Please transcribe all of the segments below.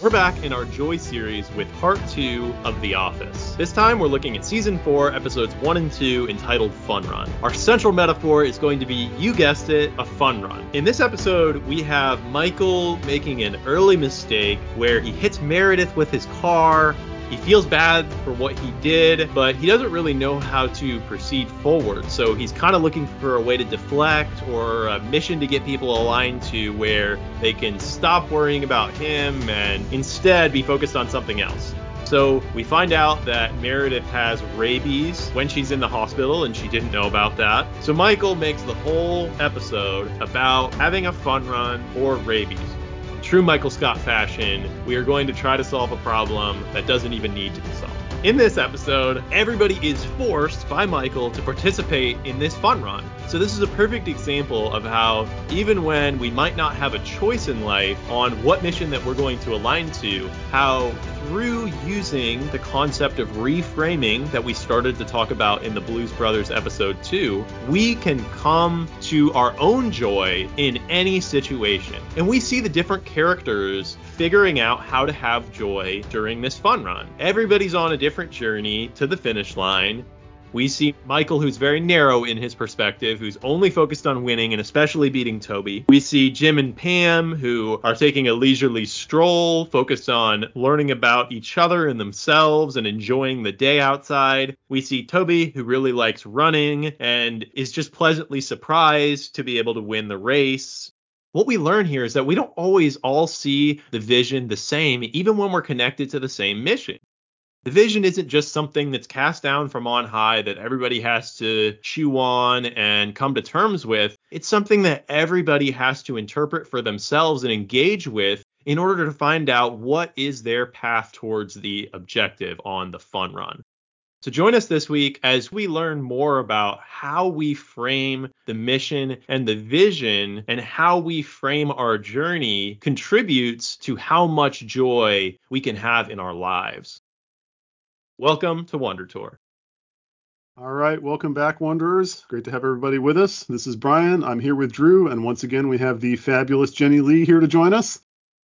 We're back in our Joy series with part two of The Office. This time we're looking at season four, episodes one and two, entitled Fun Run. Our central metaphor is going to be, you guessed it, a fun run. In this episode, we have Michael making an early mistake where he hits Meredith with his car. He feels bad for what he did, but he doesn't really know how to proceed forward. So he's kind of looking for a way to deflect or a mission to get people aligned to where they can stop worrying about him and instead be focused on something else. So we find out that Meredith has rabies when she's in the hospital and she didn't know about that. So Michael makes the whole episode about having a fun run or rabies. True Michael Scott fashion, we are going to try to solve a problem that doesn't even need to be solved. In this episode, everybody is forced by Michael to participate in this fun run. So, this is a perfect example of how, even when we might not have a choice in life on what mission that we're going to align to, how through using the concept of reframing that we started to talk about in the Blues Brothers episode 2, we can come to our own joy in any situation. And we see the different characters figuring out how to have joy during this fun run. Everybody's on a different journey to the finish line. We see Michael, who's very narrow in his perspective, who's only focused on winning and especially beating Toby. We see Jim and Pam, who are taking a leisurely stroll, focused on learning about each other and themselves and enjoying the day outside. We see Toby, who really likes running and is just pleasantly surprised to be able to win the race. What we learn here is that we don't always all see the vision the same, even when we're connected to the same mission. The vision isn't just something that's cast down from on high that everybody has to chew on and come to terms with. It's something that everybody has to interpret for themselves and engage with in order to find out what is their path towards the objective on the fun run. So join us this week as we learn more about how we frame the mission and the vision and how we frame our journey contributes to how much joy we can have in our lives. Welcome to Wonder Tour. All right, welcome back, Wanderers. Great to have everybody with us. This is Brian. I'm here with Drew, and once again, we have the fabulous Jenny Lee here to join us.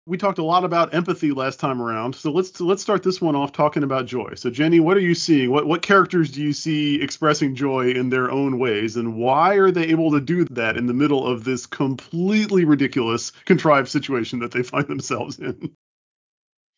We talked a lot about empathy last time around, so let's let's start this one off talking about joy. So, Jenny, what are you seeing? What what characters do you see expressing joy in their own ways, and why are they able to do that in the middle of this completely ridiculous, contrived situation that they find themselves in?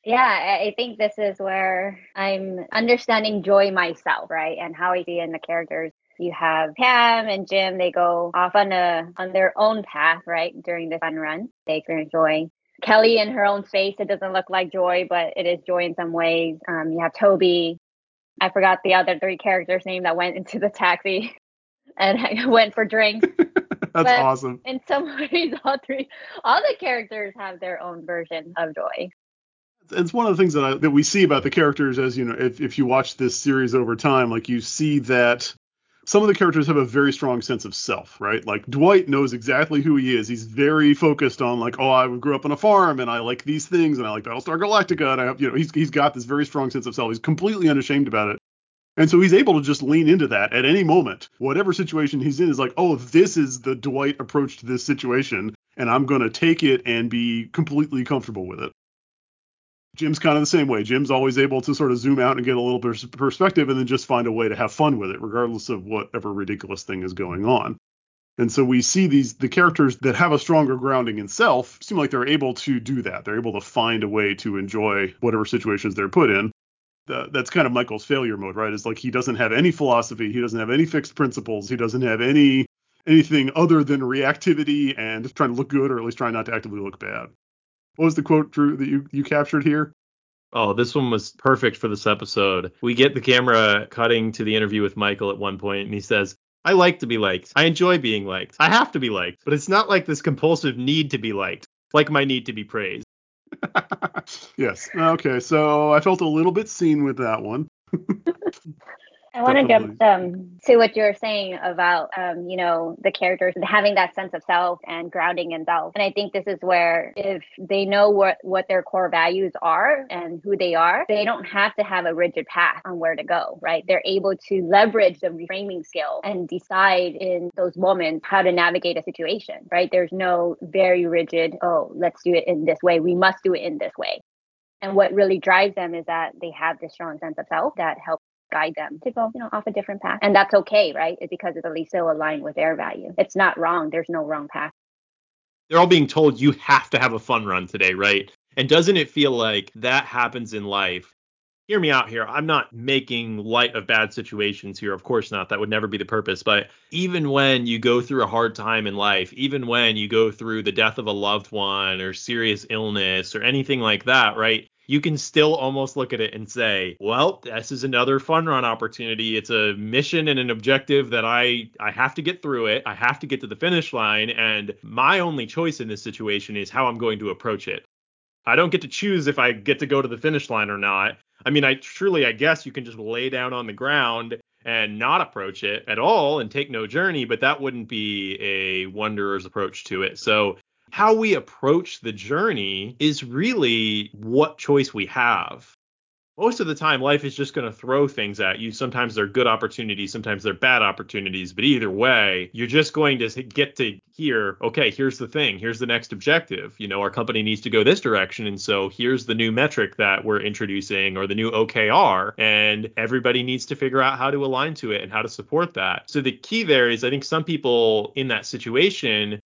Yeah, I I think this is where I'm understanding joy myself, right? And how I see in the characters. You have Pam and Jim, they go off on a on their own path, right? During the fun run. They experience joy. Kelly in her own face, it doesn't look like joy, but it is joy in some ways. Um, you have Toby. I forgot the other three characters' name that went into the taxi and went for drinks. That's But- awesome. in some ways, all three, all the characters have their own version of joy. It's one of the things that I, that we see about the characters as you know if, if you watch this series over time like you see that some of the characters have a very strong sense of self right? Like dwight knows exactly who he is. He's very focused on like oh i grew up on a farm and i like these things and i like battlestar galactica and i have you know he's, he's got this very strong sense of self. He's completely unashamed about it. And so he's able to just lean into that at any moment. Whatever situation he's in is like oh this is the dwight approach to this situation and i'm going to take it and be completely comfortable with it Jim's kind of the same way. Jim's always able to sort of zoom out and get a little pers- perspective and then just find a way to have fun with it, regardless of whatever ridiculous thing is going on. And so we see these the characters that have a stronger grounding in self seem like they're able to do that. They're able to find a way to enjoy whatever situations they're put in. The, that's kind of Michael's failure mode, right? Is like he doesn't have any philosophy, he doesn't have any fixed principles, he doesn't have any anything other than reactivity and trying to look good or at least trying not to actively look bad. What was the quote, Drew, that you, you captured here? Oh, this one was perfect for this episode. We get the camera cutting to the interview with Michael at one point, and he says, I like to be liked. I enjoy being liked. I have to be liked, but it's not like this compulsive need to be liked, like my need to be praised. yes. Okay. So I felt a little bit seen with that one. I want to jump um, to what you were saying about, um, you know, the characters having that sense of self and grounding in self. And I think this is where if they know what, what their core values are and who they are, they don't have to have a rigid path on where to go, right? They're able to leverage the reframing skill and decide in those moments how to navigate a situation, right? There's no very rigid, oh, let's do it in this way. We must do it in this way. And what really drives them is that they have this strong sense of self that helps guide them to go, you know, off a different path. And that's okay, right? It's because it's at least still aligned with their value. It's not wrong. There's no wrong path. They're all being told you have to have a fun run today, right? And doesn't it feel like that happens in life? Hear me out here. I'm not making light of bad situations here. Of course not. That would never be the purpose. But even when you go through a hard time in life, even when you go through the death of a loved one or serious illness or anything like that, right? You can still almost look at it and say, well, this is another fun run opportunity. It's a mission and an objective that I I have to get through it. I have to get to the finish line and my only choice in this situation is how I'm going to approach it. I don't get to choose if I get to go to the finish line or not. I mean, I truly I guess you can just lay down on the ground and not approach it at all and take no journey, but that wouldn't be a wanderer's approach to it. So how we approach the journey is really what choice we have. Most of the time, life is just going to throw things at you. Sometimes they're good opportunities, sometimes they're bad opportunities. But either way, you're just going to get to hear, okay, here's the thing, here's the next objective. You know, our company needs to go this direction. And so here's the new metric that we're introducing or the new OKR. And everybody needs to figure out how to align to it and how to support that. So the key there is I think some people in that situation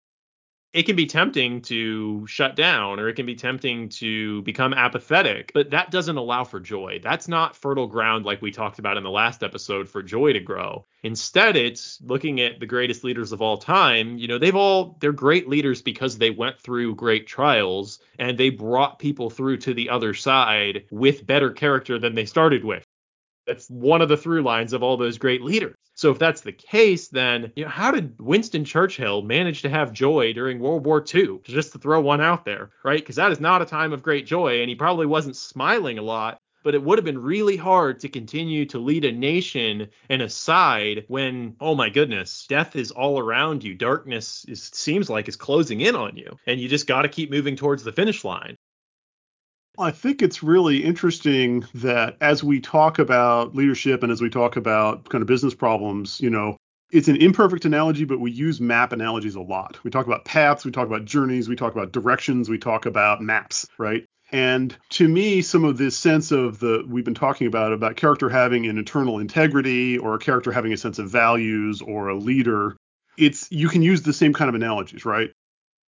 it can be tempting to shut down or it can be tempting to become apathetic, but that doesn't allow for joy. That's not fertile ground like we talked about in the last episode for joy to grow. Instead, it's looking at the greatest leaders of all time. You know, they've all, they're great leaders because they went through great trials and they brought people through to the other side with better character than they started with. That's one of the through lines of all those great leaders. So if that's the case, then you know how did Winston Churchill manage to have joy during World War II? Just to throw one out there, right? Because that is not a time of great joy, and he probably wasn't smiling a lot. But it would have been really hard to continue to lead a nation and a side when, oh my goodness, death is all around you. Darkness is, seems like is closing in on you, and you just got to keep moving towards the finish line. I think it's really interesting that as we talk about leadership and as we talk about kind of business problems, you know, it's an imperfect analogy, but we use map analogies a lot. We talk about paths, we talk about journeys, we talk about directions, we talk about maps, right? And to me, some of this sense of the we've been talking about about character having an internal integrity or a character having a sense of values or a leader, it's you can use the same kind of analogies, right?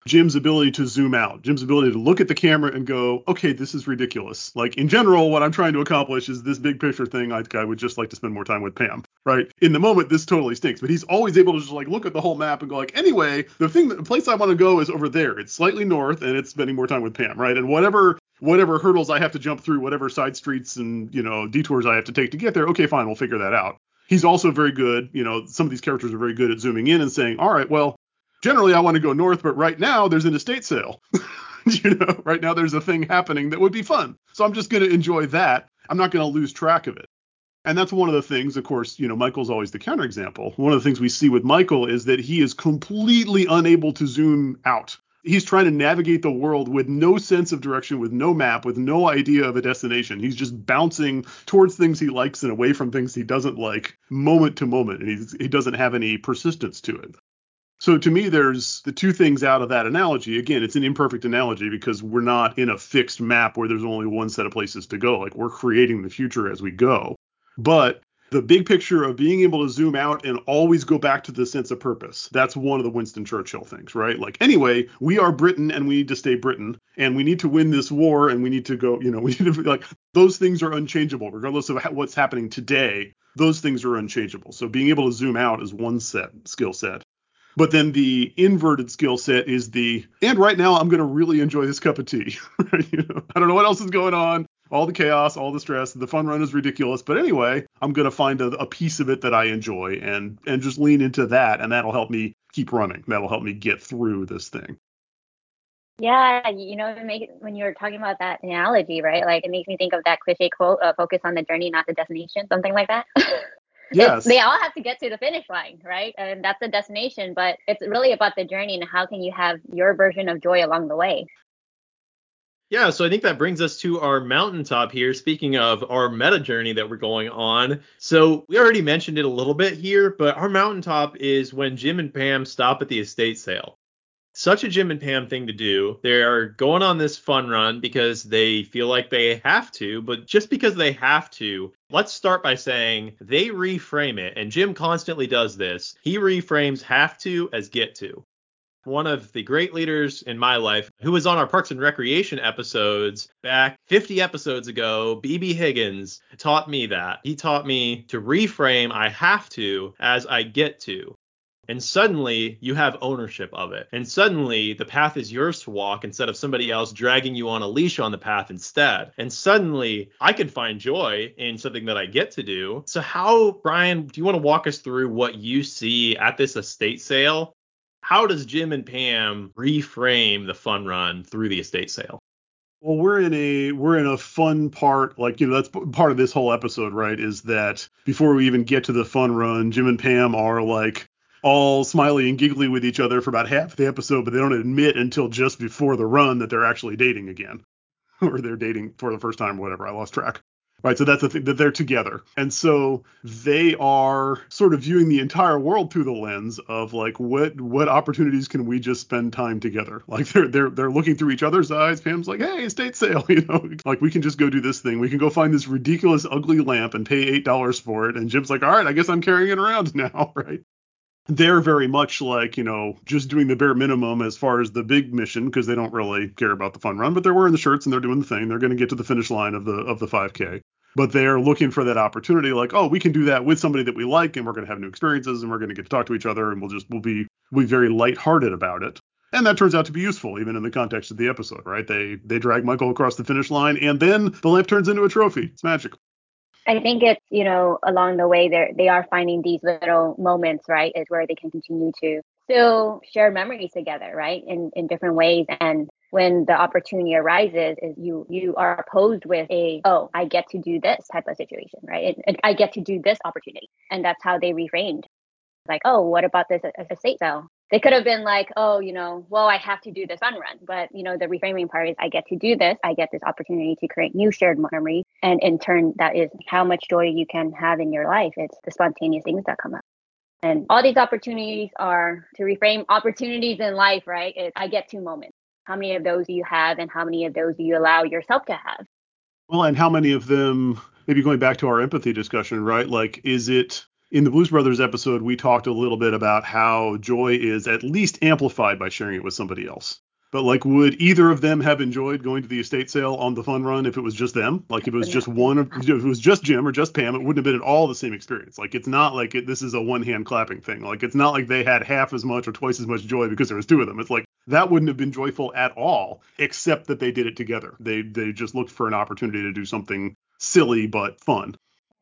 Jim's ability to zoom out, Jim's ability to look at the camera and go, okay, this is ridiculous. Like in general, what I'm trying to accomplish is this big picture thing. I, I would just like to spend more time with Pam, right? In the moment, this totally stinks, but he's always able to just like look at the whole map and go like, anyway, the thing, the place I want to go is over there. It's slightly north, and it's spending more time with Pam, right? And whatever whatever hurdles I have to jump through, whatever side streets and you know detours I have to take to get there, okay, fine, we'll figure that out. He's also very good, you know, some of these characters are very good at zooming in and saying, all right, well, generally I want to go north, but right now there's an estate sale. you know, right now there's a thing happening that would be fun. So I'm just going to enjoy that. I'm not going to lose track of it. And that's one of the things, of course, you know, Michael's always the counterexample. One of the things we see with Michael is that he is completely unable to zoom out. He's trying to navigate the world with no sense of direction, with no map, with no idea of a destination. He's just bouncing towards things he likes and away from things he doesn't like, moment to moment, and he doesn't have any persistence to it. So to me, there's the two things out of that analogy. Again, it's an imperfect analogy because we're not in a fixed map where there's only one set of places to go. Like we're creating the future as we go. But the big picture of being able to zoom out and always go back to the sense of purpose. That's one of the Winston Churchill things, right? Like, anyway, we are Britain and we need to stay Britain and we need to win this war and we need to go, you know, we need to, be like, those things are unchangeable regardless of what's happening today. Those things are unchangeable. So being able to zoom out is one set skill set. But then the inverted skill set is the, and right now I'm going to really enjoy this cup of tea. you know, I don't know what else is going on. All the chaos, all the stress, the fun run is ridiculous. But anyway, I'm going to find a, a piece of it that I enjoy and and just lean into that, and that'll help me keep running. That'll help me get through this thing. Yeah, you know, make, when you were talking about that analogy, right? Like it makes me think of that cliche quote, uh, "Focus on the journey, not the destination," something like that. Yes. they all have to get to the finish line, right? And that's the destination, but it's really about the journey and how can you have your version of joy along the way. Yeah, so I think that brings us to our mountaintop here. Speaking of our meta journey that we're going on. So we already mentioned it a little bit here, but our mountaintop is when Jim and Pam stop at the estate sale. Such a Jim and Pam thing to do. They're going on this fun run because they feel like they have to, but just because they have to, let's start by saying they reframe it. And Jim constantly does this. He reframes have to as get to one of the great leaders in my life who was on our Parks and Recreation episodes back 50 episodes ago, BB Higgins, taught me that. He taught me to reframe I have to as I get to. And suddenly you have ownership of it. And suddenly the path is yours to walk instead of somebody else dragging you on a leash on the path instead. And suddenly I can find joy in something that I get to do. So, how, Brian, do you want to walk us through what you see at this estate sale how does Jim and Pam reframe the fun run through the estate sale? Well, we're in a we're in a fun part, like you know, that's part of this whole episode, right? Is that before we even get to the fun run, Jim and Pam are like all smiley and giggly with each other for about half the episode, but they don't admit until just before the run that they're actually dating again, or they're dating for the first time, whatever. I lost track right? So that's the thing that they're together. And so they are sort of viewing the entire world through the lens of like what what opportunities can we just spend time together? Like they're they're they're looking through each other's eyes. Pam's like, "Hey, estate sale, you know, like we can just go do this thing. We can go find this ridiculous ugly lamp and pay $8 for it." And Jim's like, "All right, I guess I'm carrying it around now, right?" They're very much like you know just doing the bare minimum as far as the big mission because they don't really care about the fun run but they're wearing the shirts and they're doing the thing. They're going to get to the finish line of the of the 5k but they're looking for that opportunity like oh we can do that with somebody that we like and we're going to have new experiences and we're going to get to talk to each other and we'll just we'll be we'll be very lighthearted about it. And that turns out to be useful even in the context of the episode right? They they drag michael across the finish line and then the lamp turns into a trophy. It's magic I think it's, you know, along the way they they are finding these little moments, right, is where they can continue to still share memories together, right, in, in different ways. And when the opportunity arises is you you are posed with a oh i get to do this type of situation right? And, i get to do this opportunity. And that's how they reframed like oh what about this estate sale they could have been like oh you know well i have to do this fun run but you know the reframing part is i get to do this. I get this opportunity to create new shared memories and in turn that is how much joy you can have in your life. It's the spontaneous things that come up. And all these opportunities are to reframe opportunities in life right? It's, i get two moments. How many of those do you have, and how many of those do you allow yourself to have? Well, and how many of them, maybe going back to our empathy discussion, right? Like, is it in the Blues Brothers episode, we talked a little bit about how joy is at least amplified by sharing it with somebody else. But like, would either of them have enjoyed going to the estate sale on the fun run if it was just them? Like, if it was just one, of, if it was just Jim or just Pam, it wouldn't have been at all the same experience. Like, it's not like it, this is a one hand clapping thing. Like, it's not like they had half as much or twice as much joy because there was two of them. It's like that wouldn't have been joyful at all, except that they did it together. They they just looked for an opportunity to do something silly but fun.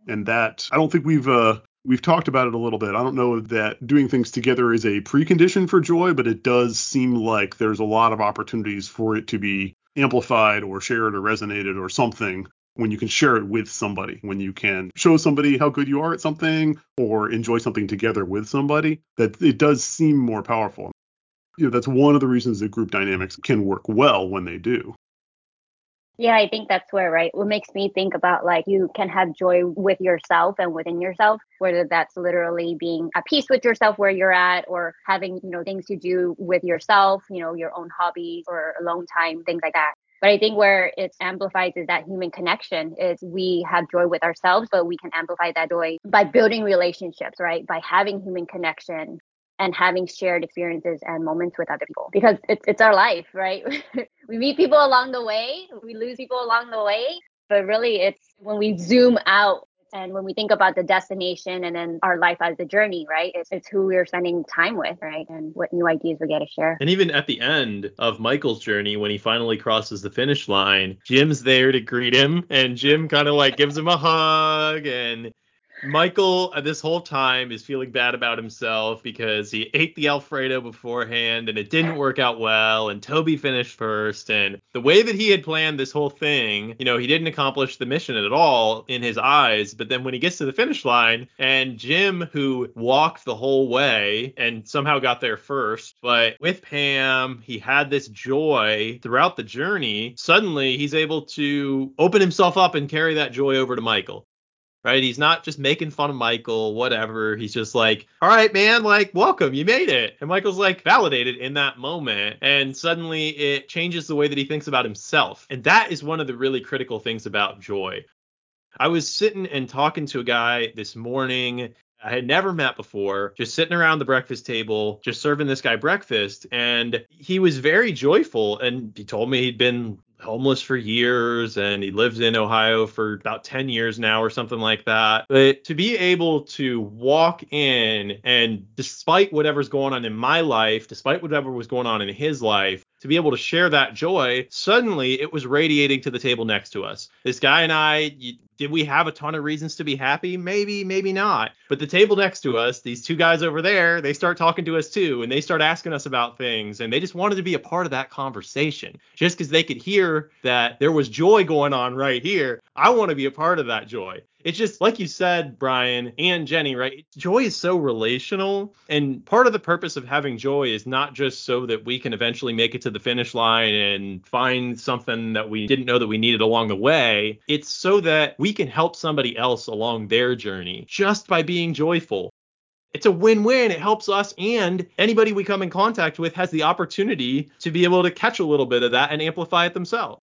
And that I don't think we've uh, we've talked about it a little bit. I don't know that doing things together is a precondition for joy, but it does seem like there's a lot of opportunities for it to be amplified or shared or resonated or something when you can share it with somebody, when you can show somebody how good you are at something or enjoy something together with somebody, that it does seem more powerful. You know, that's one of the reasons that group dynamics can work well when they do. Yeah, I think that's where, right? What makes me think about like you can have joy with yourself and within yourself, whether that's literally being at peace with yourself where you're at or having, you know, things to do with yourself, you know, your own hobbies or alone time, things like that. But I think where it amplifies is that human connection is we have joy with ourselves, but we can amplify that joy by building relationships, right? By having human connection, and having shared experiences and moments with other people because it's, it's our life, right? we meet people along the way, we lose people along the way, but really it's when we zoom out and when we think about the destination and then our life as a journey, right? It's, it's who we're spending time with, right? And what new ideas we get to share. And even at the end of Michael's journey, when he finally crosses the finish line, Jim's there to greet him, and Jim kind of like gives him a hug and Michael, uh, this whole time, is feeling bad about himself because he ate the Alfredo beforehand and it didn't work out well, and Toby finished first. And the way that he had planned this whole thing, you know, he didn't accomplish the mission at all in his eyes. But then when he gets to the finish line, and Jim, who walked the whole way and somehow got there first, but with Pam, he had this joy throughout the journey. Suddenly, he's able to open himself up and carry that joy over to Michael right? He's not just making fun of Michael, whatever. He's just like, all right, man, like, welcome, you made it. And Michael's like validated in that moment. And suddenly it changes the way that he thinks about himself. And that is one of the really critical things about joy. I was sitting and talking to a guy this morning. I had never met before, just sitting around the breakfast table, just serving this guy breakfast. And he was very joyful. And he told me he'd been homeless for years and he lives in Ohio for about 10 years now or something like that. But to be able to walk in and despite whatever's going on in my life, despite whatever was going on in his life, to be able to share that joy, suddenly it was radiating to the table next to us. This guy and I, did we have a ton of reasons to be happy? Maybe, maybe not. But the table next to us, these two guys over there, they start talking to us too, and they start asking us about things, and they just wanted to be a part of that conversation. Just because they could hear that there was joy going on right here, I want to be a part of that joy it's just like you said, Brian and Jenny, right? Joy is so relational. And part of the purpose of having joy is not just so that we can eventually make it to the finish line and find something that we didn't know that we needed along the way. It's so that we can help somebody else along their journey just by being joyful. It's a win win. It helps us, and anybody we come in contact with has the opportunity to be able to catch a little bit of that and amplify it themselves.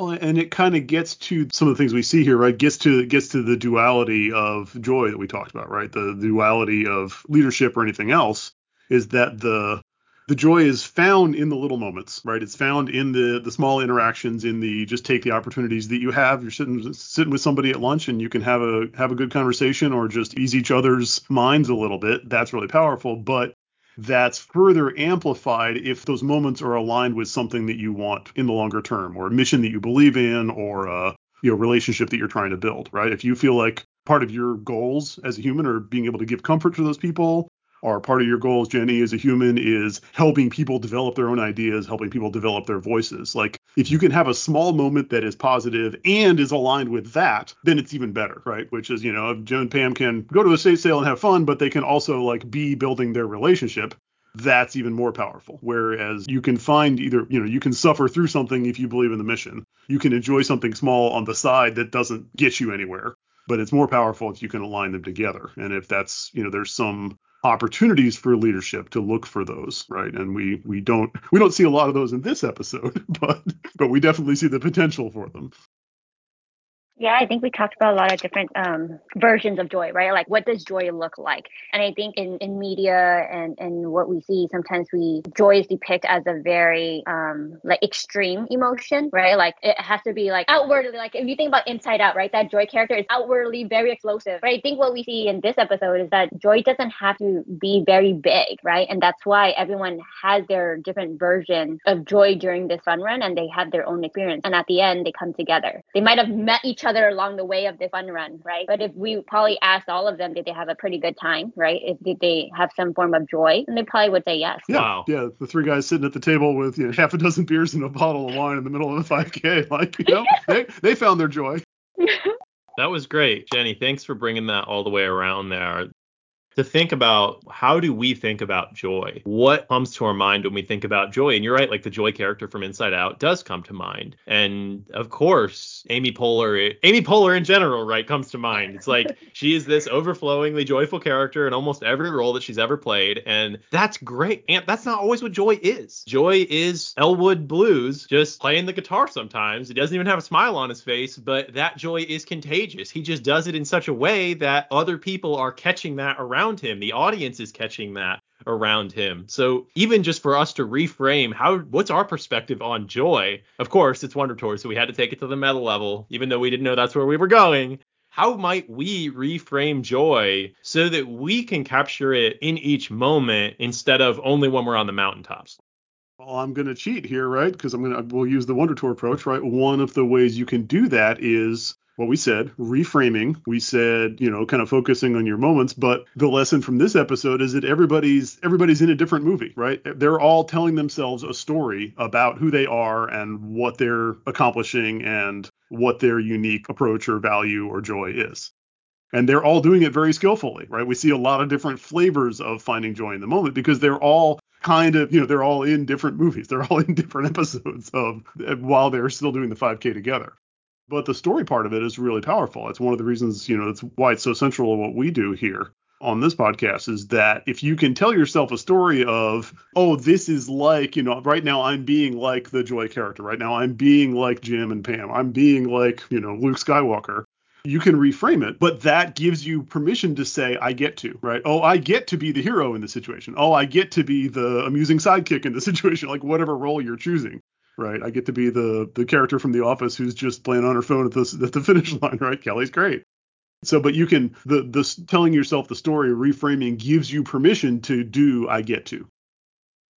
Well, and it kind of gets to some of the things we see here, right? Gets to gets to the duality of joy that we talked about, right? The, duality of leadership or anything else is that the the joy is found in the little moments, right? It's found in the the small interactions, in the just take the opportunities that you have. You're sitting sitting with somebody at lunch and you can have a have a good conversation or just ease each other's minds a little bit. That's really powerful. But that's further amplified if those moments are aligned with something that you want in the longer term or a mission that you believe in or a you know relationship that you're trying to build right? If you feel like part of your goals as a human are being able to give comfort to those people or part of your goals, Jenny, as a human is helping people develop their own ideas, helping people develop their voices. Like if you can have a small moment that is positive and is aligned with that, then it's even better, right? Which is, you know, Jim and Pam can go to a state sale and have fun, but they can also like be building their relationship that's even more powerful. Whereas you can find either, you know, you can suffer through something if you believe in the mission. You can enjoy something small on the side that doesn't get you anywhere, but it's more powerful if you can align them together. And if that's, you know, there's some opportunities for leadership to look for those right? And we we don't we don't see a lot of those in this episode but but we definitely see the potential for them yeah, I think we talked about a lot of different um, versions of joy, right? Like, what does joy look like? And I think in, in media and, and what we see, sometimes we joy is depicted as a very um, like extreme emotion, right? Like it has to be like outwardly, like if you think about Inside Out, right? That joy character is outwardly very explosive. But I think what we see in this episode is that joy doesn't have to be very big, right? And that's why everyone has their different version of joy during this fun run, and they have their own experience. And at the end, they come together. They might have met each other other along the way of the fun run, right? But if we probably asked all of them, did they have a pretty good time, right? If did they have some form of joy, and they probably would say yes. Yeah, wow. yeah. The three guys sitting at the table with you know, half a dozen beers and a bottle of wine in the middle of the 5K, like you know, they they found their joy. That was great, Jenny. Thanks for bringing that all the way around there to think about how do we think about joy? What comes to our mind when we think about joy? And you're right, like the joy character from Inside Out does come to mind. And of course, Amy Poehler, Amy Poehler in general, right, comes to mind. It's like she is this overflowingly joyful character in almost every role that she's ever played. And that's great. And that's not always what joy is. Joy is Elwood Blues, just playing the guitar sometimes. He doesn't even have a smile on his face, but that joy is contagious. He just does it in such a way that other people are catching that around around him. The audience is catching that around him. So even just for us to reframe how what's our perspective on joy? Of course, it's Wonder Tour, so we had to take it to the meta level, even though we didn't know that's where we were going. How might we reframe joy so that we can capture it in each moment instead of only when we're on the mountaintops? Well, I'm going to cheat here, right? Because I'm going to we'll use the Wonder Tour approach, right? One of the ways you can do that is what we said, reframing. We said, you know, kind of focusing on your moments. But the lesson from this episode is that everybody's everybody's in a different movie, right? They're all telling themselves a story about who they are and what they're accomplishing and what their unique approach or value or joy is. And they're all doing it very skillfully, right? We see a lot of different flavors of finding joy in the moment because they're all kind of, you know, they're all in different movies. They're all in different episodes of while they're still doing the 5K together. But the story part of it is really powerful. It's one of the reasons, you know, it's why it's so central to what we do here on this podcast is that if you can tell yourself a story of, oh, this is like, you know, right now I'm being like the Joy character. Right now I'm being like Jim and Pam. I'm being like, you know, Luke Skywalker. You can reframe it, but that gives you permission to say, I get to, right? Oh, I get to be the hero in the situation. Oh, I get to be the amusing sidekick in the situation, like whatever role you're choosing right? I get to be the the character from The Office who's just playing on her phone at the at the finish line, right? Kelly's great. So, but you can the the telling yourself the story, reframing gives you permission to do. I get to.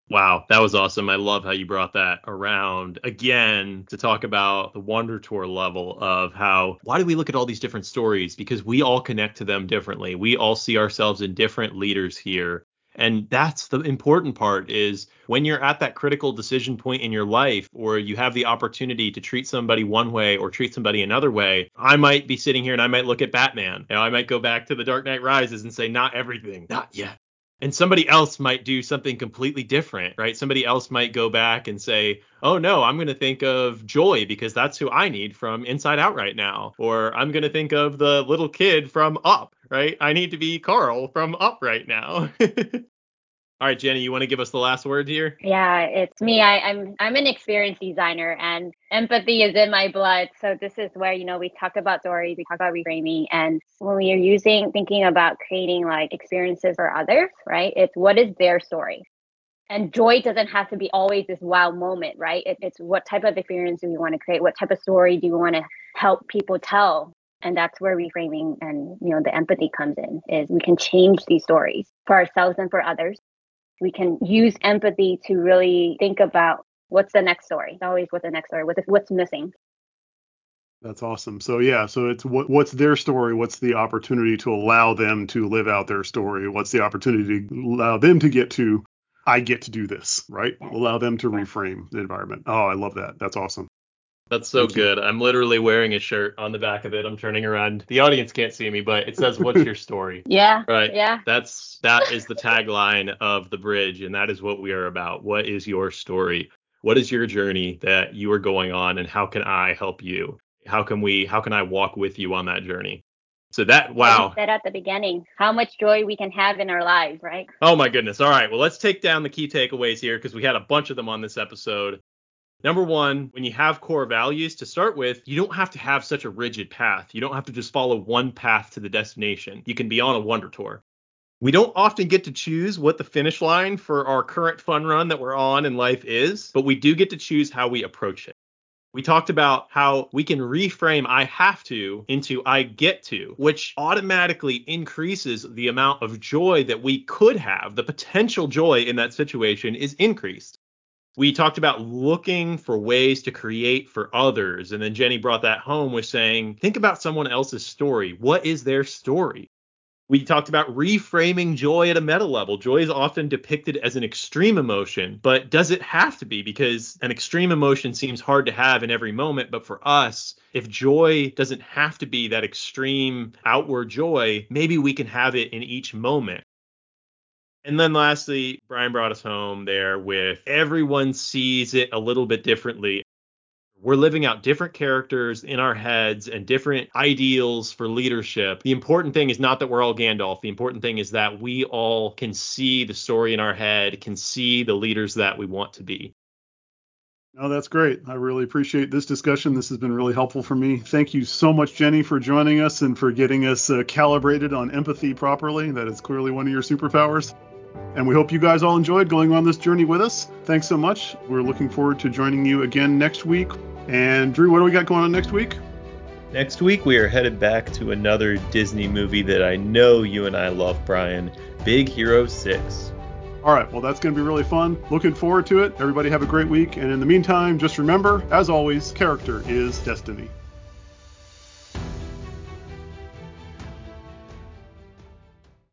Wow, that was awesome. I love how you brought that around again to talk about the Wonder Tour level of how why do we look at all these different stories? Because we all connect to them differently. We all see ourselves in different leaders here. And that's the important part is when you're at that critical decision point in your life or you have the opportunity to treat somebody one way or treat somebody another way. I might be sitting here and I might look at Batman. You know, I might go back to the Dark Knight Rises and say, not everything, not yet. And somebody else might do something completely different, right? Somebody else might go back and say, oh no, I'm going to think of Joy because that's who I need from Inside Out right now. Or I'm going to think of the little kid from Up, right? I need to be Carl from Up right now. All right, Jenny, you want to give us the last word here? Yeah, it's me. I, I'm I'm an experienced designer, and empathy is in my blood. So this is where you know we talk about stories, we talk about reframing, and when we are using thinking about creating like experiences for others, right? It's what is their story, and joy doesn't have to be always this wow moment, right? It, it's what type of experience do we want to create? What type of story do you want to help people tell? And that's where reframing and you know the empathy comes in is we can change these stories for ourselves and for others we can use empathy to really think about what's the next story. It's always what's the next story, what's, what's missing. That's awesome. So yeah, so it's what what's their story? What's the opportunity to allow them to live out their story? What's the opportunity to allow them to get to I get to do this, right? Allow them to reframe the environment. Oh, I love that. That's awesome. That's so Thank good. You. I'm literally wearing a shirt on the back of it. I'm turning around. The audience can't see me, but it says, "What's your story?" yeah. Right. Yeah. That's that is the tagline of the bridge, and that is what we are about. What is your story? What is your journey that you are going on, and how can I help you? How can we? How can I walk with you on that journey? So that wow. Like said at the beginning, how much joy we can have in our lives, right? Oh my goodness. All right. Well, let's take down the key takeaways here because we had a bunch of them on this episode. Number one, when you have core values to start with, you don't have to have such a rigid path. You don't have to just follow one path to the destination. You can be on a wonder tour. We don't often get to choose what the finish line for our current fun run that we're on in life is, but we do get to choose how we approach it. We talked about how we can reframe I have to into I get to, which automatically increases the amount of joy that we could have. The potential joy in that situation is increased we talked about looking for ways to create for others. And then Jenny brought that home with saying, think about someone else's story. What is their story? We talked about reframing joy at a meta level. Joy is often depicted as an extreme emotion, but does it have to be? Because an extreme emotion seems hard to have in every moment. But for us, if joy doesn't have to be that extreme outward joy, maybe we can have it in each moment. And then lastly, Brian brought us home there with everyone sees it a little bit differently. We're living out different characters in our heads and different ideals for leadership. The important thing is not that we're all Gandalf. The important thing is that we all can see the story in our head, can see the leaders that we want to be. No, that's great. I really appreciate this discussion. This has been really helpful for me. Thank you so much, Jenny, for joining us and for getting us uh, calibrated on empathy properly. That is clearly one of your superpowers. And we hope you guys all enjoyed going on this journey with us. Thanks so much. We're looking forward to joining you again next week. And Drew, what do we got going on next week? Next week, we are headed back to another Disney movie that I know you and I love, Brian Big Hero 6. All right, well, that's going to be really fun. Looking forward to it. Everybody have a great week. And in the meantime, just remember, as always, character is destiny.